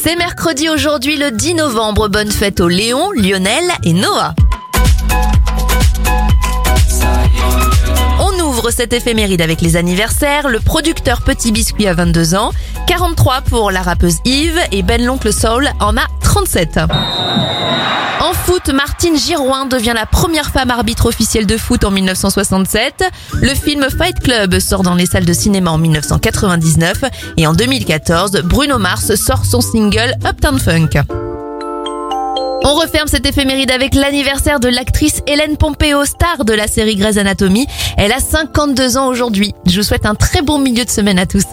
C'est mercredi aujourd'hui le 10 novembre. Bonne fête aux Léon, Lionel et Noah. On ouvre cette éphéméride avec les anniversaires. Le producteur Petit Biscuit a 22 ans, 43 pour la rappeuse Yves et Ben l'oncle Soul en a 37. En foot, Martine Girouin devient la première femme arbitre officielle de foot en 1967. Le film Fight Club sort dans les salles de cinéma en 1999 et en 2014, Bruno Mars sort son single Uptown Funk. On referme cette éphéméride avec l'anniversaire de l'actrice Hélène Pompeo, star de la série Grey's Anatomy. Elle a 52 ans aujourd'hui. Je vous souhaite un très bon milieu de semaine à tous.